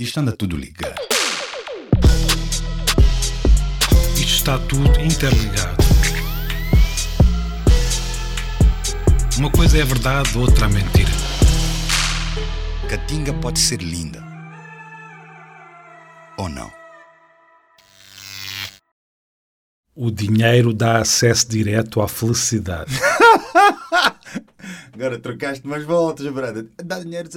Isto anda tudo ligado. Isto está tudo interligado. Uma coisa é verdade, outra é mentira. Catinga pode ser linda. Ou não? O dinheiro dá acesso direto à felicidade. Agora trocaste umas voltas, brother. Dá dinheiro.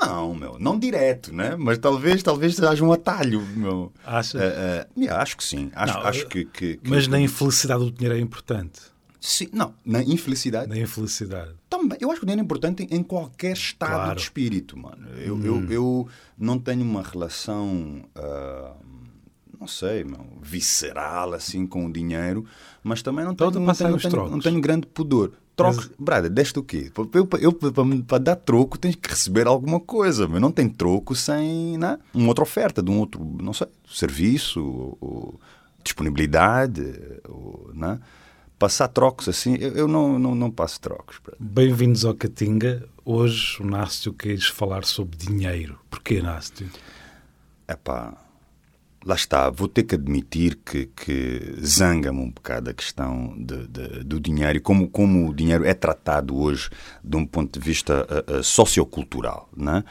Não, meu, não direto, né? Mas talvez, talvez haja um atalho, meu. Acha? Uh, uh, yeah, acho que sim. Acho, Não, acho que, que- que- Mas na infelicidade o dinheiro é importante. Sim, não, na infelicidade. Na infelicidade. Também, eu acho que o dinheiro é importante em, qualquer estado Claro. Hum. de espírito, mano. Eu, eu, eu não tenho uma relação, ah, não sei, meu, visceral assim com o dinheiro, mas também não tenho, não tenho, não tenho, não tenho grande pudor. Trocos, brother, deste o quê? Eu, eu, para dar troco, tens que receber alguma coisa, mas não tem troco sem né? uma outra oferta de um outro, não sei, serviço, ou, ou disponibilidade, ou, né? Passar trocos assim, eu, eu não, não, não passo trocos. Bem-vindos ao Catinga. Hoje o Nácio quis falar sobre dinheiro. Porquê, Nácio? Epá, lá está, vou ter que admitir que, que zanga-me um bocado a questão de, de- do dinheiro e como, como o dinheiro é tratado hoje de um ponto de vista ah, ah, sociocultural. Né?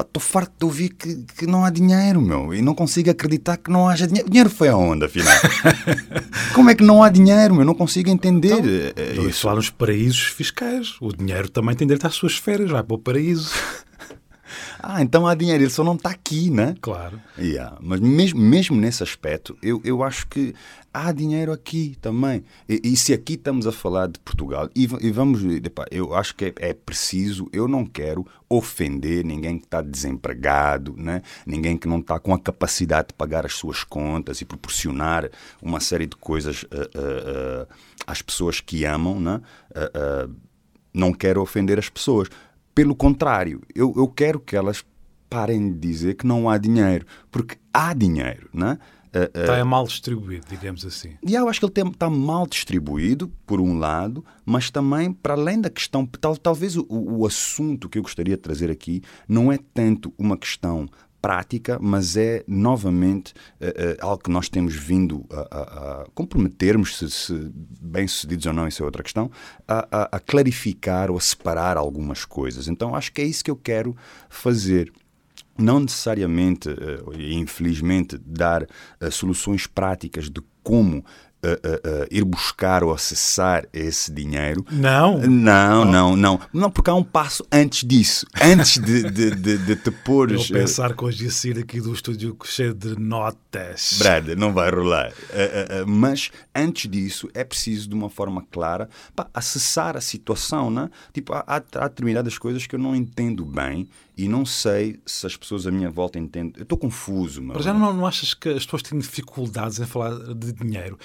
Estou farto de ouvir que, que não há dinheiro, meu, e não consigo acreditar que não haja dinheiro. O dinheiro foi aonde, afinal? como é que não há dinheiro, meu? Eu não consigo entender eh, eh, a isso. falar nos paraísos fiscais. O dinheiro também tem direito às suas férias, vai para o paraíso. Ah, então há dinheiro, ele só não está aqui, né? Claro. Yeah, Mas mesmo, mesmo nesse aspecto, eu, eu acho que há dinheiro aqui também. E, e se aqui estamos a falar de Portugal, e, e vamos, epá, eu acho que é, é preciso, eu não quero ofender ninguém que está desempregado, né? ninguém que não está com a capacidade de pagar as suas contas e proporcionar uma série de coisas ah, ah, ah, às pessoas que amam. Né? Não quero ofender as pessoas. Pelo contrário, eu, eu quero que elas parem de dizer que não há dinheiro, porque há dinheiro, né? Ah, ah, Está é mal distribuído, digamos assim. e eu acho que ele está mal distribuído, por um lado, mas também, para além da questão, tal, talvez o, o assunto que eu gostaria de trazer aqui não é tanto uma questão prática, mas é novamente eh, eh, algo que nós temos vindo a, a- a comprometermos, se, se bem-sucedidos ou não, isso é outra questão, a, a- clarificar ou a separar algumas coisas. Então acho que é isso que eu quero fazer não necessariamente, e infelizmente, dar soluções práticas de como eh, eh, ir buscar ou acessar esse dinheiro. Não. Não, não, não. Não, porque há um passo antes disso. Antes de, de, de, de te Eu pôres. eh, pensar que hoje ia sair aqui do estúdio cheio de notas. Brada, não vai rolar. Eh, mas antes disso é preciso, de uma forma clara, pá, acessar a situação. Né? Tipo, há, há determinadas coisas que eu não entendo bem e não sei se as pessoas à minha volta entendem. Eu estou confuso. Mas já não, não achas que as pessoas têm dificuldades em falar de dinheiro?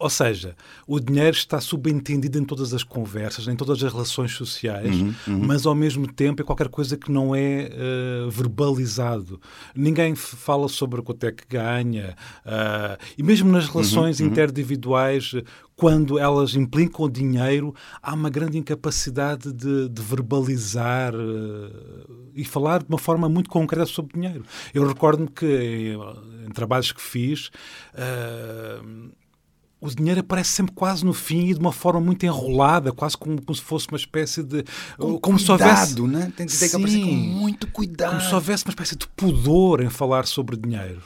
Ou seja, o dinheiro está subentendido em todas as conversas, em todas as relações sociais, mas ao mesmo tempo é qualquer coisa que não é eh, verbalizado. Ninguém fala sobre quanto é que ganha. ah, e mesmo nas relações interindividuais, eh, quando elas implicam dinheiro, há uma grande incapacidade de, de verbalizar eh, e falar de uma forma muito concreta sobre dinheiro. Eu recordo-me que em, em trabalhos que fiz. eh, o dinheiro aparece sempre quase no fim e de uma forma muito enrolada, quase como, como se fosse uma espécie de. Com como se cuidado, houvesse. né? Tem, tem que aparecer com Sim. muito cuidado. Como se houvesse uma espécie de pudor em falar sobre dinheiro.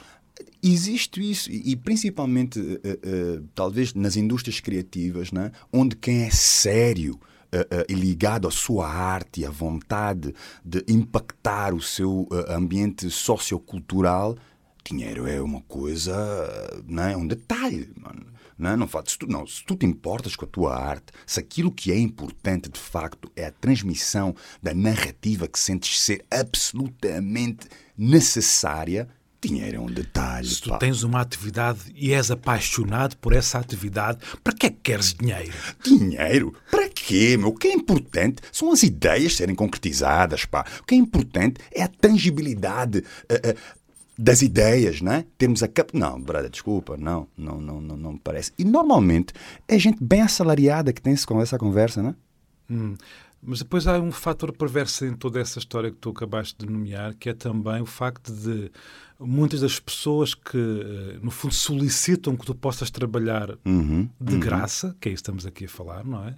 Existe isso, e e principalmente, eh, eh, talvez nas indústrias criativas, né? onde quem é sério eh, eh, e ligado à sua arte e à vontade de impactar o seu eh, ambiente sociocultural, dinheiro é uma coisa, eh, né? é um detalhe. Mano. Não, não, faz- se tu, não, se tu te importas com a tua arte, se aquilo que é importante de facto é a transmissão da narrativa que sentes ser absolutamente necessária, dinheiro é um detalhe. Se tu pá. tens uma atividade e és apaixonado por essa atividade, para que é que queres dinheiro? Dinheiro? Para quê, meu? O que é importante são as ideias serem concretizadas, pá. O que é importante é a tangibilidade eh, eh, das ideias, não é? Termos a cap... Não, brother, desculpa, não, não, não, não, não me parece. E normalmente é gente bem assalariada que tem essa conversa, não é? Mas depois há um fator perverso em toda essa história que tu acabaste de nomear, que é também o facto de muitas das pessoas que, eh, no fundo, solicitam que tu possas trabalhar Uhum, de uhum. graça, que é isso que estamos aqui a falar, não é?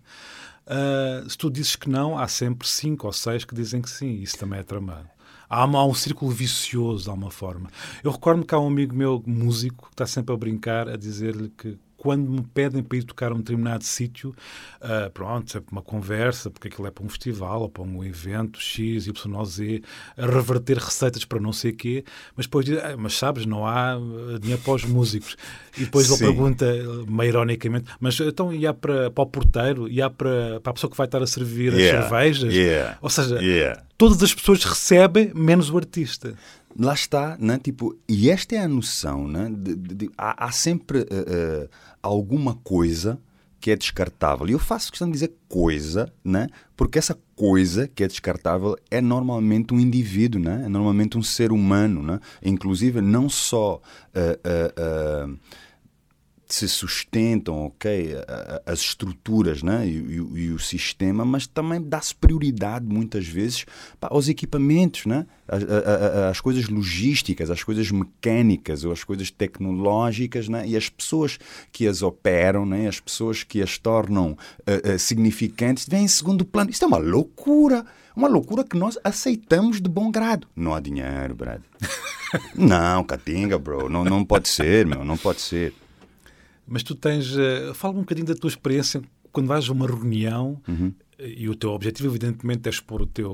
Ah, se tu dizes que não, há sempre cinco ou seis que dizem que sim, isso também é tramado. Há, uma- há um círculo vicioso, de alguma forma. Eu recordo que há um amigo meu, músico, que está sempre a brincar, a dizer-lhe que quando me pedem para ir tocar a um determinado sítio, ah, pronto, sempre uma conversa, porque aquilo é para um festival ou para um evento X, Y, Z, a reverter receitas para não sei quê, mas depois diz, "Ah, mas sabes, não há ah, dinheiro para os músicos. E depois ele Sim. pergunta, meio ironicamente, mas então ia para, para o porteiro, ia para, para a pessoa que vai estar a servir Yeah, as cervejas? yeah, Ou seja, yeah. todas as pessoas recebem, menos o artista. Lá está, né? tipo, e esta é a noção, né? de, de- de- há, há sempre eh, eh, alguma coisa que é descartável. E eu faço questão de dizer coisa, né? porque essa coisa que é descartável é normalmente um indivíduo, né? é normalmente um ser humano. Né? Inclusive, não só eh, eh, se sustentam, ok, as estruturas né? e, e o- e o sistema, mas também dá-se prioridade muitas vezes pá, aos equipamentos, né? as, a- a- as coisas logísticas, as coisas mecânicas ou as coisas tecnológicas né? e as pessoas que as operam, né? as pessoas que as tornam eh, eh, significantes, vêm em segundo plano. Isto é uma loucura. Uma loucura que nós aceitamos de bom grado. Não há dinheiro, Brad. não, catinga, bro. Não, não pode ser, meu. Não pode ser. Mas tu tens. eh, fala um bocadinho da tua experiência quando vais a uma reunião Uhum. eh, e o teu objetivo, evidentemente, é expor o teu,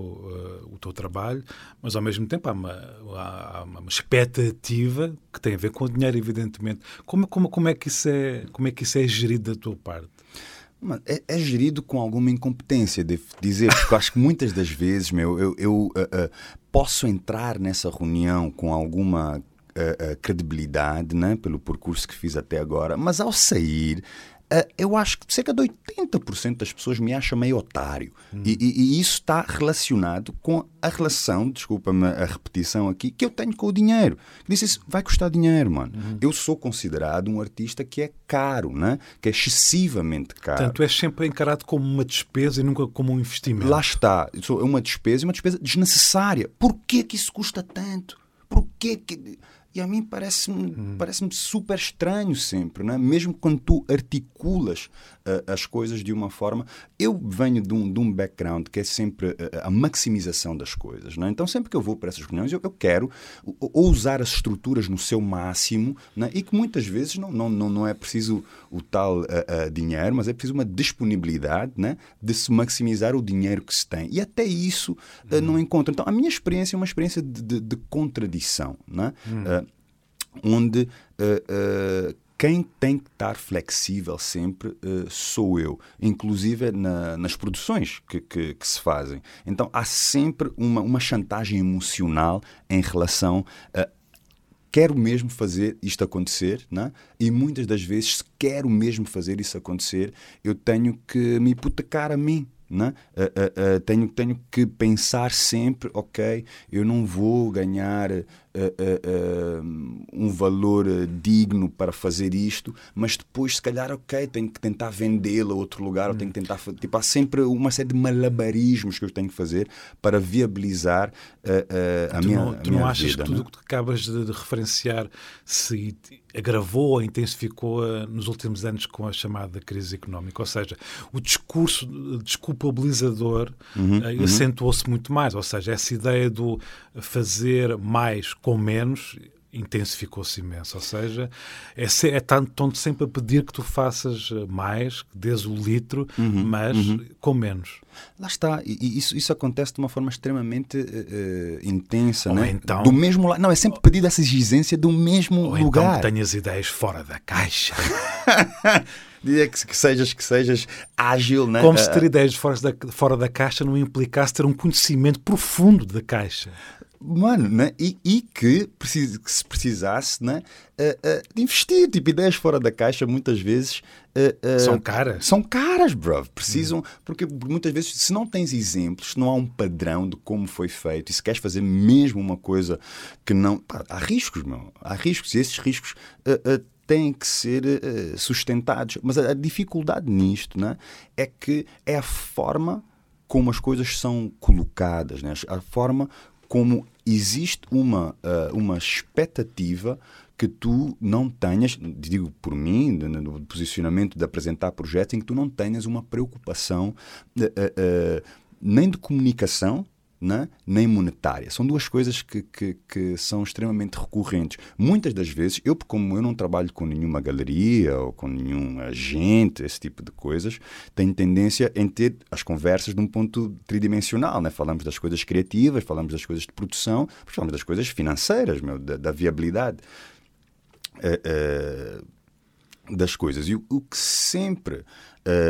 eh, o teu trabalho, mas ao mesmo tempo há uma, há, uma expectativa que tem a ver com o dinheiro, evidentemente. Como, como, como, é, que isso é, como é que isso é gerido da tua parte? É, é gerido com alguma incompetência, devo dizer, porque eu acho que muitas das vezes, meu, eu, eu ah, ah, posso entrar nessa reunião com alguma ah, ah, credibilidade, né, pelo percurso que fiz até agora, mas ao sair, ah, eu acho que cerca de 80% das pessoas me acham meio otário. E, e- e isso está relacionado com a relação, desculpa-me a repetição aqui, que eu tenho com o dinheiro. Disse isso, vai custar dinheiro, mano. Eu sou considerado um artista que é caro, né? que é excessivamente caro. Portanto, és sempre encarado como uma despesa e nunca como um investimento. Lá está. É uma despesa e uma despesa desnecessária. Por que que isso custa tanto? Por que que... E a mim parece-me parece super estranho sempre, né? mesmo quando tu articulas ah, as coisas de uma forma. Eu venho de um, de um background que é sempre a maximização das coisas. Né? Então, sempre que eu vou para essas reuniões, eu, eu quero ou- ou usar as estruturas no seu máximo né? e que muitas vezes não, não, não, não é preciso o tal dinheiro, mas é preciso uma disponibilidade né? de se maximizar o dinheiro que se tem. E até isso ah, não encontro. Então, a minha experiência é uma experiência de, de- de contradição. Né? Ah, onde eh, eh, quem tem que estar flexível sempre eh, sou eu, inclusive na- nas produções que, que- que se fazem. Então há sempre uma, uma chantagem emocional em relação a quero mesmo fazer isto acontecer, né? e muitas das vezes, se quero mesmo fazer isso acontecer, eu tenho que me hipotecar a mim. Né? Ah, ah, ah, tenho, tenho que pensar sempre, ok, eu não vou ganhar ah, ah, um valor digno para fazer isto, mas depois, se calhar, ok, tenho que tentar vendê-lo a outro lugar, ou tenho que tentar. fa- Tipo, há sempre uma série de malabarismos que eu tenho que fazer para viabilizar a tu minha, não, a tu minha não achas vida, que né? tudo o que acabas de, de referenciar se agravou ou intensificou nos últimos anos com a chamada crise económica? Ou seja, o discurso desculpabilizador Uhum, eh, acentuou-se muito mais. Ou seja, essa ideia do fazer mais com menos intensificou-se imenso. Ou seja, é, é tanto, estão sempre a pedir que tu faças eh, mais, que dês o litro, Uhum, mas com menos. Lá está, e, isso, isso acontece de uma forma extremamente eh, intensa, Ou né? então- Do mesmo lado. Não, é sempre pedido essa exigência do mesmo Ou então lugar. que tenhas ideias fora da caixa. Diria que, que sejas, que sejas ágil, né? Como se ter ideias fora da, fora da caixa não implicasse ter um conhecimento profundo da caixa. Mano, né? e, e que, precis- que se precisasse né? eh, eh, de investir, tipo, ideias fora da caixa, muitas vezes. eh, São caras. São caras, bro. Precisam. Porque muitas vezes, se não tens exemplos, se não há um padrão de como foi feito, e se queres fazer mesmo uma coisa que não. pá, há riscos, meu. Há riscos. E esses riscos. têm que ser sustentados. Mas a, a dificuldade nisto né, é que é a forma como as coisas são colocadas, né? a forma como existe uma, uh, uma expectativa que tu não tenhas, digo por mim, no posicionamento de apresentar projetos, em que tu não tenhas uma preocupação uh, uh, nem de comunicação, né? nem monetária. São duas coisas que, que, que, são extremamente recorrentes. Muitas das vezes, eu, como eu não trabalho com nenhuma galeria ou com nenhum agente, esse tipo de coisas, tenho tendência em ter as conversas de um ponto tridimensional. Né? Falamos das coisas criativas, falamos das coisas de produção, falamos das coisas financeiras, meu, da, da viabilidade. Uh, uh, das coisas. E o, o que sempre uh,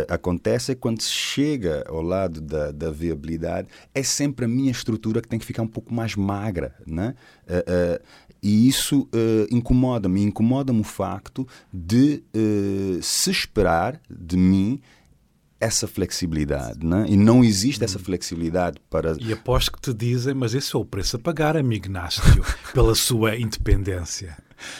acontece é quando se chega ao lado da, da, viabilidade, é sempre a minha estrutura que tem que ficar um pouco mais magra. Né? Uh, uh, e isso incomoda-me. Incomoda-me o facto de se esperar de mim essa flexibilidade, né? e não existe essa flexibilidade para. E aposto que te dizem, mas esse é o preço a pagar, amigo Nástio, pela sua independência.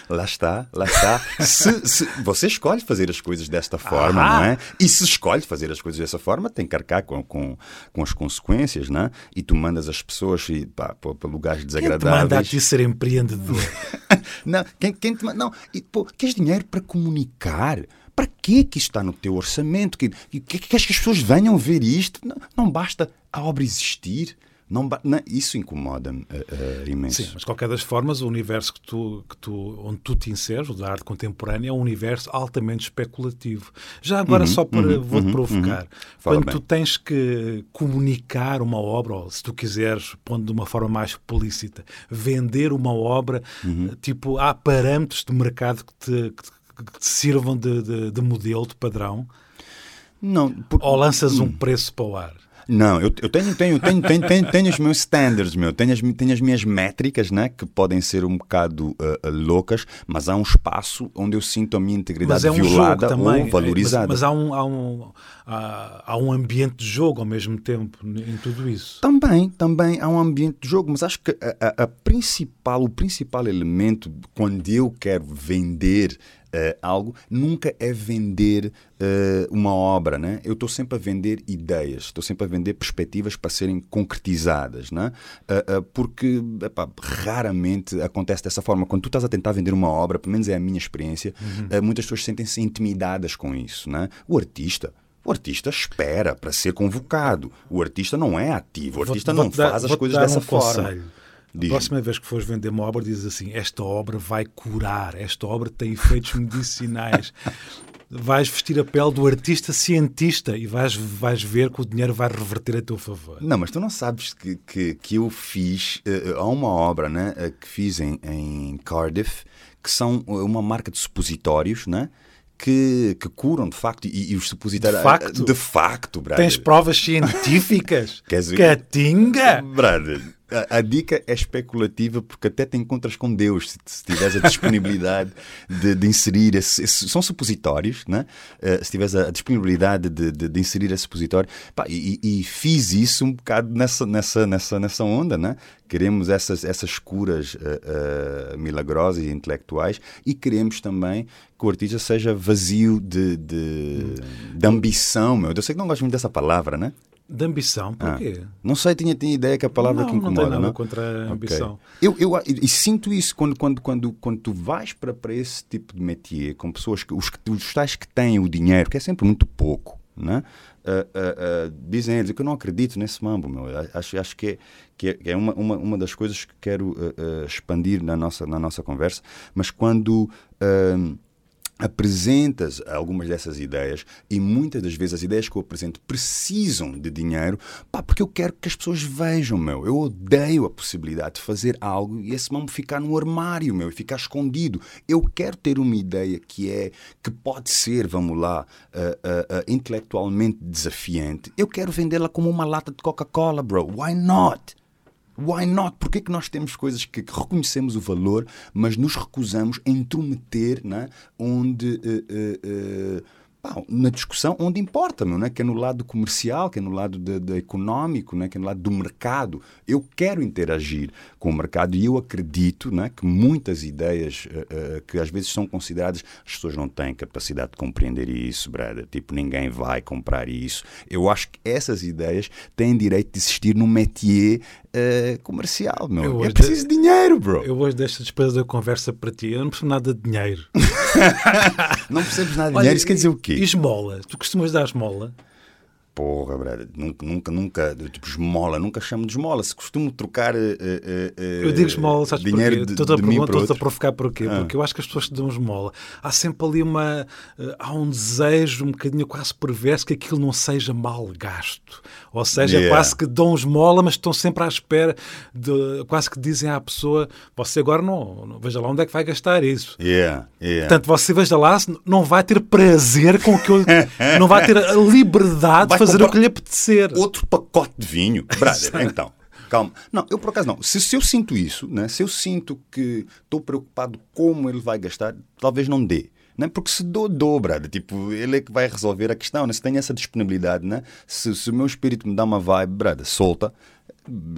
Lá está, lá está. Se, se, você escolhe fazer as coisas desta forma, ah. não é? E se escolhe fazer as coisas dessa forma, tem que arcar com, com, com as consequências, não é? E tu mandas as pessoas e, pá, para lugares desagradáveis. Quem te manda a ti ser empreendedor? não, quem, quem te manda? Não, e, pô, queres dinheiro para comunicar? Para que que está no teu orçamento? Que, que, que, que as pessoas venham ver isto? Não, não basta a obra existir. Não, não, isso incomoda-me uh, uh, imenso. Sim, mas de qualquer das formas, o universo que tu, que tu, onde tu te inseres, o da arte contemporânea, é um universo altamente especulativo. Já agora, uhum, só para uhum, vou-te uhum, provocar, uhum. quando bem. tu tens que comunicar uma obra, ou se tu quiseres, pondo de uma forma mais explícita, vender uma obra, uhum. tipo, há parâmetros de mercado que te, que, que te sirvam de, de, de modelo, de padrão? Não. Por... Ou lanças um hum. preço para o ar? Não, eu, eu tenho, tenho, tenho, tenho, tenho, tenho os meus standards, meu. Tenho as, tenho as minhas métricas, né? Que podem ser um bocado uh, loucas, mas há um espaço onde eu sinto a minha integridade é um violada ou valorizada. Mas, mas, há, um, há, um, há, há um ambiente de jogo ao mesmo tempo em tudo isso. Também, também há um ambiente de jogo, mas acho que a, a, a principal, o principal elemento quando eu quero vender uh, algo, nunca é vender uh, uma obra. Né? Eu estou sempre a vender ideias, estou sempre a vender perspectivas para serem concretizadas. Né? Uh, porque epá, raramente acontece dessa forma. Quando tu estás a tentar vender uma obra, pelo menos é a minha experiência, uhum. muitas pessoas sentem-se intimidadas com isso. Né? O artista. O artista espera para ser convocado. O artista não é ativo. O artista vou, não vou faz dar, as coisas dessa um forma. Conselho. Diz. A próxima vez que fores vender uma obra, dizes assim: Esta obra vai curar, esta obra tem efeitos medicinais. vais vestir a pele do artista cientista e vais, vais ver que o dinheiro vai reverter a teu favor. Não, mas tu não sabes que, que, que eu fiz. Uh, há uma obra né, uh, que fiz em, em Cardiff que são uma marca de supositórios, né? Que, que, curam de facto e, e, os supositórios de facto, de facto brother. tens provas científicas Catinga brother a, a, dica é especulativa porque até te encontras com Deus se, se tiveres a disponibilidade de, de inserir esse, esse, são supositórios né? Uh, se tiveres a, a disponibilidade de, de, de, inserir esse supositório pá, e, e, fiz isso um bocado nessa, nessa, nessa, nessa onda né? queremos essas, essas curas uh, uh, milagrosas e intelectuais e queremos também que o artista seja vazio de, de, de ambição meu. eu sei que não gosto muito dessa palavra né de ambição? Porquê? Ah, não sei, tinha, tinha ideia que a palavra não, que incomoda. Não tem nada contra a ambição. Okay. Eu, eu, e sinto isso quando, quando, quando, quando tu vais para, para esse tipo de métier, com pessoas que os, os tais que têm o dinheiro, que é sempre muito pouco, né? Uh, uh, uh, dizem eles que eu não acredito nesse mambo, meu. Acho, acho que é, que é uma, uma, uma das coisas que quero expandir na nossa, na nossa conversa, mas quando apresentas algumas dessas ideias e muitas das vezes as ideias que eu apresento precisam de dinheiro, pá, porque eu quero que as pessoas vejam, meu. Eu odeio a possibilidade de fazer algo e esse mambo ficar no armário, meu, e ficar escondido. Eu quero ter uma ideia que é, que pode ser, vamos lá, uh, uh, uh, intelectualmente desafiante. Eu quero vendê-la como uma lata de Coca-Cola, bro. Why not? Why not? Porquê que nós temos coisas que, reconhecemos o valor, mas nos recusamos a intrometer né? onde. Uh, uh, na discussão onde importa, meu, né? que é no lado comercial, que é no lado de, de económico, né? que é no lado do mercado. Eu quero interagir com o mercado e eu acredito né? que muitas ideias uh, uh, que às vezes são consideradas, as pessoas não têm capacidade de compreender isso, brother. Tipo, ninguém vai comprar isso. Eu acho que essas ideias têm direito de existir no métier uh, comercial, meu. é preciso de... dinheiro, bro. Eu hoje deixo depois da conversa para ti. Eu não preciso nada de dinheiro. não percebes nada de dinheiro? Isso quer dizer o quê? Esmola. Tu costumas dar esmola? Porra, brother, nunca, nunca, nunca, tipo, esmola, nunca chamo de esmola. Se costumo trocar uh, uh, eu digo esmola, sabes dinheiro porquê? Estou a, pergunta, a provocar porquê? Ah. Porque eu acho que as pessoas te dão esmola. Há sempre ali uma. Há um desejo um bocadinho quase perverso que aquilo não seja mal gasto. Ou seja, yeah. quase que dão esmola, mas estão sempre à espera de. Quase que dizem à pessoa: você agora não, não veja lá onde é que vai gastar isso. Yeah. Yeah. Portanto, você veja lá, não vai ter prazer com o que eu. não vai ter a liberdade de fazer fazer o que lhe apetecer. Outro pacote de vinho. Brother, então. Calma. Não, eu por acaso não. Se, se eu sinto isso, né? se eu sinto que estou preocupado como ele vai gastar, talvez não dê. Né? Porque se dou, dou, brother. Tipo, ele é que vai resolver a questão. Né? Se tem essa disponibilidade, né? se, se o meu espírito me dá uma vibe, brother, solta,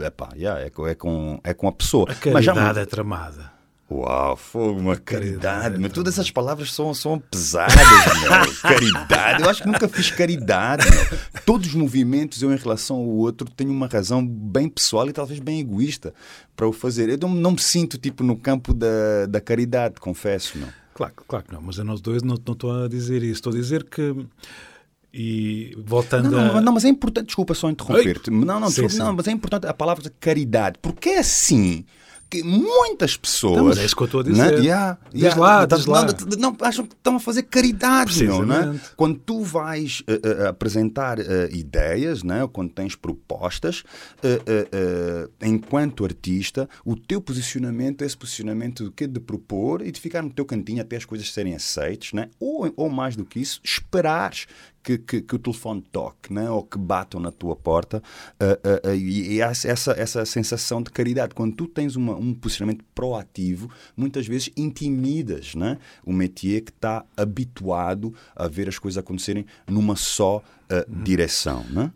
epá, yeah, é, é, com, é com a pessoa. A caridade Mas já, é tramada. Uau, fogo, uma caridade. mas todas essas palavras são, são pesadas, meu. Caridade. Eu acho que nunca fiz caridade. Meu. Todos os movimentos, eu em relação ao outro, tenho uma razão bem pessoal e talvez bem egoísta para o fazer. Eu não, não me sinto tipo no campo da, da caridade, confesso, não. Claro, claro que não, mas a nós dois não, não estou a dizer isso. Estou a dizer que. E voltando não, não, a... não, mas é importante, desculpa só interromper-te. Não, não, sim, desculpa, sim. não, mas é importante a palavra caridade, porque é assim que muitas pessoas. Mas é isso que eu estou a dizer. Né? Yeah, diz yeah, lá, diz não, lá. Não, acham que estão a fazer caridade, não, né? Quando tu vais uh, uh, apresentar uh, ideias, né? quando tens propostas, enquanto artista, o teu posicionamento é esse posicionamento de, de propor e de ficar no teu cantinho até as coisas serem aceitas, né? ou, ou mais do que isso, esperares que, que, que, o telefone toque, né? ou que batam na tua porta, uh, uh, uh, e, e essa, essa sensação de caridade. Quando tu tens uma, um posicionamento proativo, muitas vezes intimidas né? o métier que está habituado a ver as coisas acontecerem numa só uhum. direção. Né?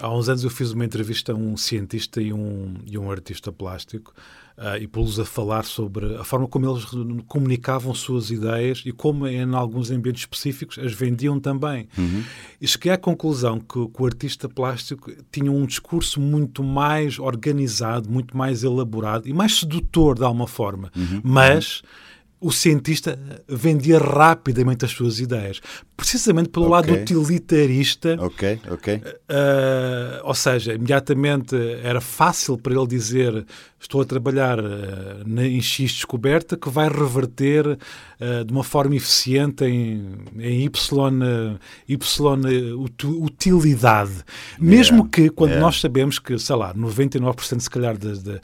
Há uns anos eu fiz uma entrevista a um cientista e um, e um artista plástico uh, e pô-los a falar sobre a forma como eles comunicavam suas ideias e como, em alguns ambientes específicos, as vendiam também. Uhum. E cheguei à conclusão que, que, o artista plástico tinha um discurso muito mais organizado, muito mais elaborado e mais sedutor, de alguma forma. Uhum. Mas. Uhum o cientista vendia rapidamente as suas ideias, precisamente pelo okay. lado utilitarista. Ok, ok. Uh, ou seja, imediatamente era fácil para ele dizer estou a trabalhar uh, em X descoberta que vai reverter uh, de uma forma eficiente em, em Y, y utilidade. Mesmo yeah. que, quando yeah. nós sabemos que, sei lá, 99% se calhar de, de,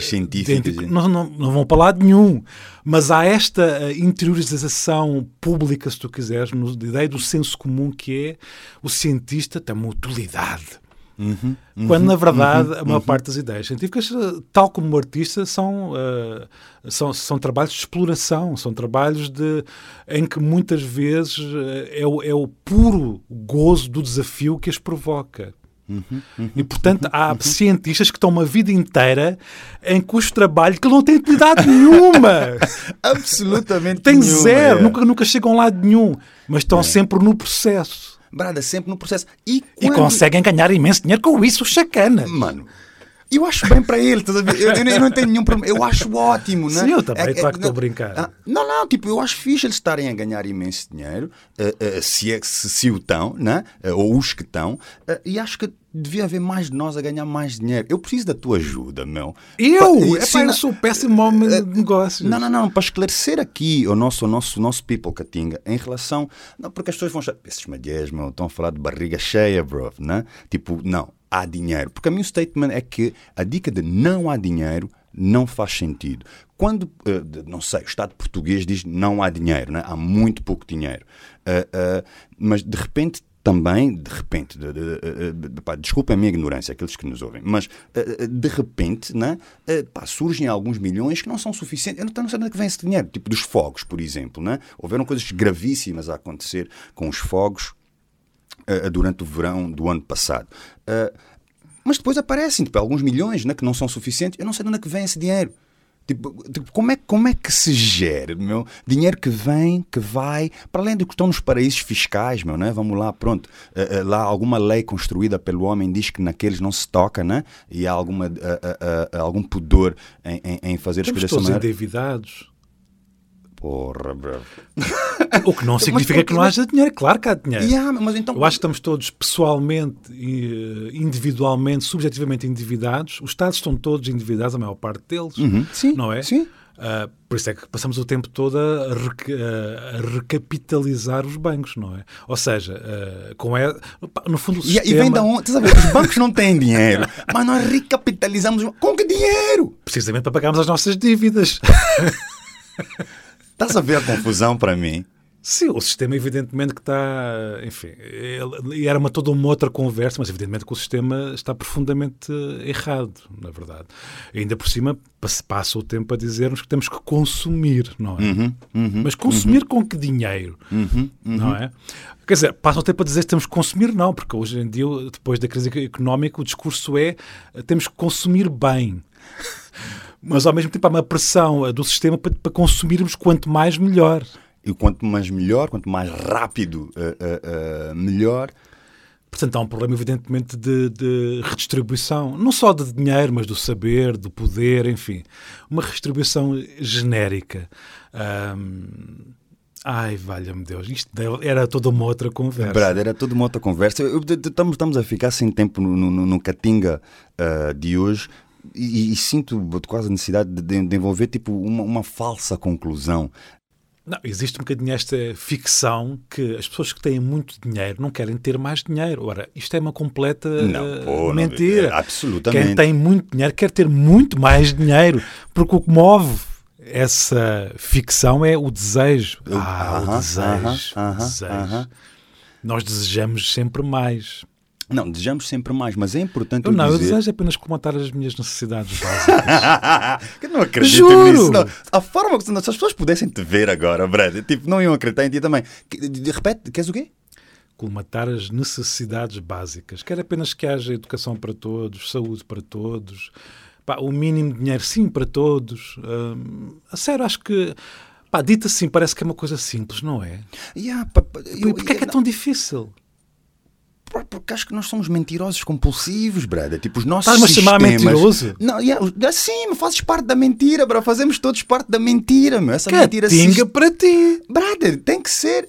científicas não, não vão para lado nenhum, mas há esta interiorização pública, se tu quiseres, no, a ideia do senso comum que é o cientista tem uma utilidade. Uhum, uhum, Quando, na verdade, uhum, a maior parte das ideias científicas, tal como o artista, são, uh, são, são trabalhos de exploração, são trabalhos de, em que muitas vezes uh, é, o, é o puro gozo do desafio que as provoca. Uhum, uhum, e portanto uhum, há cientistas que estão uma vida inteira em cujo trabalho que não tem utilidade nenhuma. Absolutamente Tem nenhuma, zero, é. nunca, nunca chegam a lado nenhum, mas estão é. sempre no processo. Brada, sempre no processo. E, quando... e conseguem ganhar imenso dinheiro com isso, chacana. Mano, eu acho bem para ele, eu, eu, eu, não tenho nenhum problema. Eu acho ótimo, né? Sim, eu também, é, claro que estou a brincar. Ah, não, não, tipo, eu acho fixe eles estarem a ganhar imenso dinheiro, uh, uh, se, é, se, se o estão, né? Uh, ou os que estão, e acho que devia haver mais de nós a ganhar mais dinheiro. Eu preciso da tua ajuda, meu. Eu? É para eu sou péssimo homem de negócios. Não, não, não, para esclarecer aqui o nosso, o nosso, o nosso people Catinga em relação. Não, porque as pessoas vão achar, esses malheiros, meu, estão a falar de barriga cheia, bro, né? Tipo, não, há dinheiro. Porque a meu statement é que a dica de não há dinheiro não faz sentido. Quando, eh, não sei, o Estado português diz não há dinheiro, né? há muito pouco dinheiro, uh, uh, mas de repente também, de repente, de, de, de, pá, desculpem a minha ignorância, aqueles que nos ouvem, mas de repente né, pá, surgem alguns milhões que não são suficientes. Eu não, não sei onde é que vem esse dinheiro, tipo dos fogos, por exemplo. Né? Houveram coisas gravíssimas a acontecer com os fogos durante o verão do ano passado. mas depois aparecem tipo, alguns milhões né, que não são suficientes. Eu não sei de onde é que vem esse dinheiro. Tipo, tipo, como, é, como é que se gera, meu? Dinheiro que vem, que vai, para além do que estão nos paraísos fiscais, meu, né? Vamos lá, pronto. Uh, uh, lá alguma lei construída pelo homem diz que naqueles não se toca, né? E há alguma, uh, algum pudor em, em, em fazer Temos as coisas todos endividados. Porra, bro. O que não significa que não haja dinheiro. Claro que há dinheiro. Yeah, mas então... Eu acho que estamos todos pessoalmente, individualmente, subjetivamente endividados. Os Estados estão todos endividados, a maior parte deles. Uhum. Sim, não é? Sim. Uh, por isso é que passamos o tempo todo a, a recapitalizar os bancos, não é? Ou seja, uh, com é, no fundo o sistema... E, e vem da onde? Sabe, os bancos não têm dinheiro, mas nós recapitalizamos com que dinheiro? Precisamente para pagarmos as nossas dívidas. Estás a ver a confusão para mim? Sim, o sistema evidentemente que está, enfim, e era uma, toda uma outra conversa, mas evidentemente que o sistema está profundamente errado, na verdade. E ainda por cima passa o tempo a dizer-nos que temos que consumir, não é? Uhum, uhum, mas consumir uhum. com que dinheiro, uhum, não é? Quer dizer, passa o tempo a dizer que temos que consumir, não, porque hoje em dia, depois da crise económica, o discurso é temos que consumir bem mas ao mesmo tempo há uma pressão eh, do sistema para, para consumirmos quanto mais melhor. E quanto mais melhor, quanto mais rápido, uh, uh, melhor. Portanto, há um problema, evidentemente, de, de, redistribuição, não só de dinheiro, mas do saber, do poder, enfim. Uma redistribuição genérica. Um... Ai, valha-me Deus, isto era toda uma outra conversa. Brad, era toda uma outra conversa. Estamos, estamos a ficar sem tempo no, no, no Catinga uh, de hoje, e, e, sinto quase a necessidade de, de envolver tipo uma, uma falsa conclusão. Não, existe um bocadinho esta ficção que as pessoas que têm muito dinheiro não querem ter mais dinheiro. Ora, isto é uma completa não, pô, mentira. Não, é, absolutamente. Quem tem muito dinheiro quer ter muito mais dinheiro, porque o que move essa ficção é o desejo. Ah, uh -huh, o desejo. Uh -huh, o desejo. Nós desejamos sempre mais. Não, desejamos sempre mais, mas é importante eu, não, dizer... eu desejo apenas comatar as minhas necessidades básicas. eu não acredito Juro. nisso. Não. A forma que se as pessoas pudessem te ver agora, Brad, tipo, não iam acreditar em ti também. De repente, queres o quê? Colmatar as necessidades básicas. Quer apenas que haja educação para todos, saúde para todos, pá, o mínimo de dinheiro sim para todos. Hum, a sério, acho que pá, dito assim parece que é uma coisa simples, não é? Yeah, pá, eu, Porquê é que é tão difícil? Porque acho que nós somos mentirosos compulsivos, brother. Tipo, os nossos Estás-me a chamar mentiroso? Não, yeah, sim, fazes parte da mentira, bro. Fazemos todos parte da mentira, meu. Essa que mentira tinga para ti. Brother, tem que ser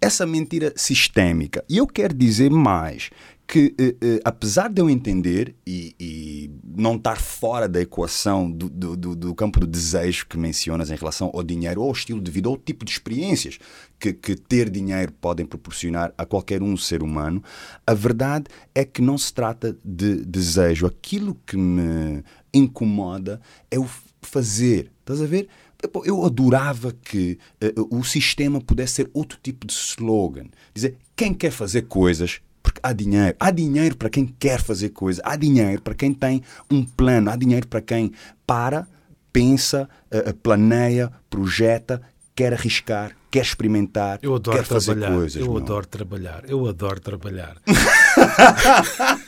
essa mentira sistémica. E eu quero dizer mais que, eh, eh, apesar de eu entender e, e, não estar fora da equação do, do, do, campo do desejo que mencionas em relação ao dinheiro ou ao estilo de vida ou ao tipo de experiências que, que ter dinheiro podem proporcionar a qualquer um ser humano, a verdade é que não se trata de desejo. Aquilo que me incomoda é o fazer. Estás a ver? Eu adorava que uh, o sistema pudesse ser outro tipo de slogan. Dizer, quem quer fazer coisas porque há dinheiro. Há dinheiro para quem quer fazer coisa. Há dinheiro para quem tem um plano. Há dinheiro para quem para, pensa, uh, planeia, projeta, quer arriscar, quer experimentar, eu adoro quer fazer trabalhar. coisas. Eu adoro trabalhar. Eu adoro trabalhar.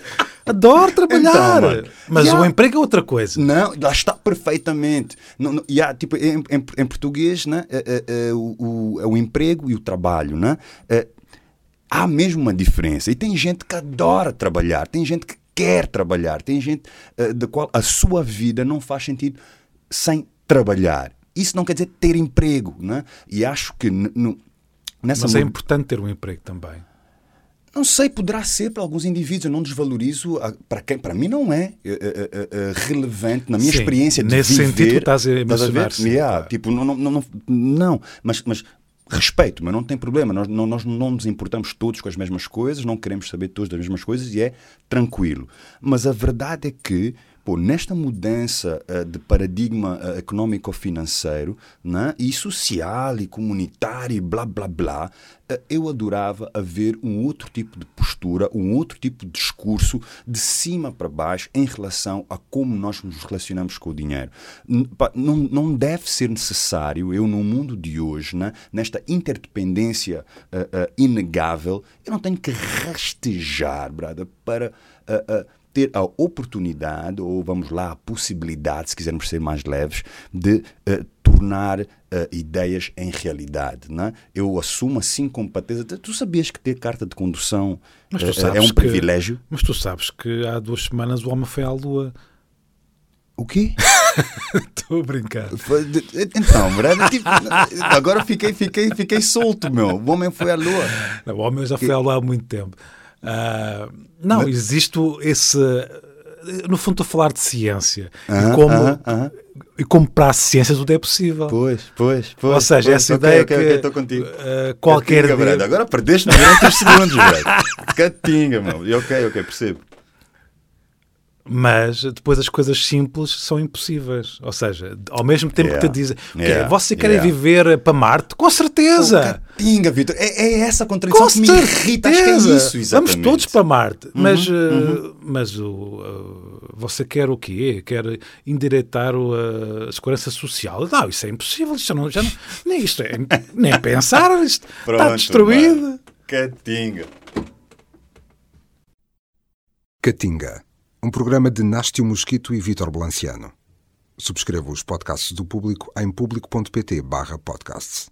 Adoro trabalhar. Então, mas yeah. o emprego é outra coisa. Não, lá está perfeitamente. Não, não, yeah, tipo, em, em, em português, né, uh, uh, uh, o, o, é o emprego e o trabalho. Né? Há mesmo uma diferença. E tem gente que adora trabalhar, tem gente que quer trabalhar, tem gente uh, da qual a sua vida não faz sentido sem trabalhar. Isso não quer dizer ter emprego, né? E acho que nessa Mas é importante ter um emprego também. Não sei, poderá ser para alguns indivíduos. Eu não desvalorizo. Para quem, para mim não é, é, é, é relevante na minha sim, experiência de nesse viver. Nesse sentido, estás a mencionar. Estás a ver? Yeah, tipo, não, não, não, não, mas, mas respeito, mas não tem problema. Nós não, nós não nos importamos todos com as mesmas coisas, não queremos saber todos das mesmas coisas e é tranquilo. Mas a verdade é que pô, nesta mudança uh, de paradigma uh, económico-financeiro né, e social e comunitário e blá blá blá, uh, eu adorava haver um outro tipo de postura, um outro tipo de discurso de cima para baixo em relação a como nós nos relacionamos com o dinheiro. Não, não deve ser necessário, eu no mundo de hoje, né, nesta interdependência inegável, eu não tenho que rastejar, brada, para ter a oportunidade, ou vamos lá, a possibilidade, se quisermos ser mais leves, de uh, tornar uh, ideias em realidade. Né? Eu assumo assim com pateza. Tu sabias que ter carta de condução uh, é um que, privilégio? Mas tu sabes que há duas semanas o homem foi à Lua. O quê? Estou a brincar. Então, brother, tipo, agora fiquei, fiquei, fiquei solto, meu. O homem foi à Lua. Não, o homem já foi à Lua há muito tempo. Uh, não, Mas... existe esse. No fundo, estou a falar de ciência. E, como, uh -huh, e como para a ciência tudo é possível. Pois, pois, pois. Ou seja, pois, essa okay, ideia okay, que. Okay, estou contigo. Uh, qualquer. Catinga, dia... Agora perdeste-me durante os segundos, velho. Catinga, meu. Ok, ok, percebo. Mas depois as coisas simples são impossíveis. Ou seja, ao mesmo tempo yeah. que te dizem yeah. você quer yeah. viver para Marte? Com certeza! Oh, Pinga, Vitor. É, é, essa contradição Com que certeza. me irrita. Acho que é isso, exatamente. Vamos todos para Marte. Uhum, mas, uhum. Uh, mas uh, uh, você quer o quê? Quer endireitar o, a segurança social? Não, isso é impossível. Isto não, já não, nem isto é, nem pensar. Isto Pronto, está destruído. Catinga. Catinga um programa de Nástio Mosquito e Vítor Blanciano. Subscreva os podcasts do Público em público.pt/podcasts.